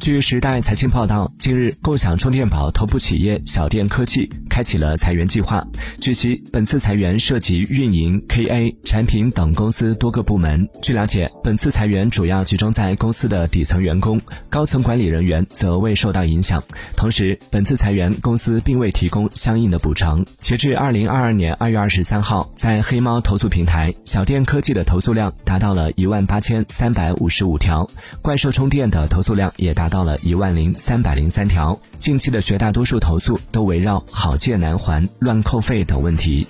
据时代财经报道，近日，共享充电宝头部企业小电科技开启了裁员计划。据悉，本次裁员涉及运营、KA、产品等公司多个部门。据了解，本次裁员主要集中在公司的底层员工，高层管理人员则未受到影响。同时，本次裁员公司并未提供相应的补偿。截至二零二二年二月二十三号，在黑猫投诉平台，小电科技的投诉量达到了一万八千三百五十五条，怪兽充电的投诉量也达。到了一万零三百零三条，近期的绝大多数投诉都围绕好借难还、乱扣费等问题。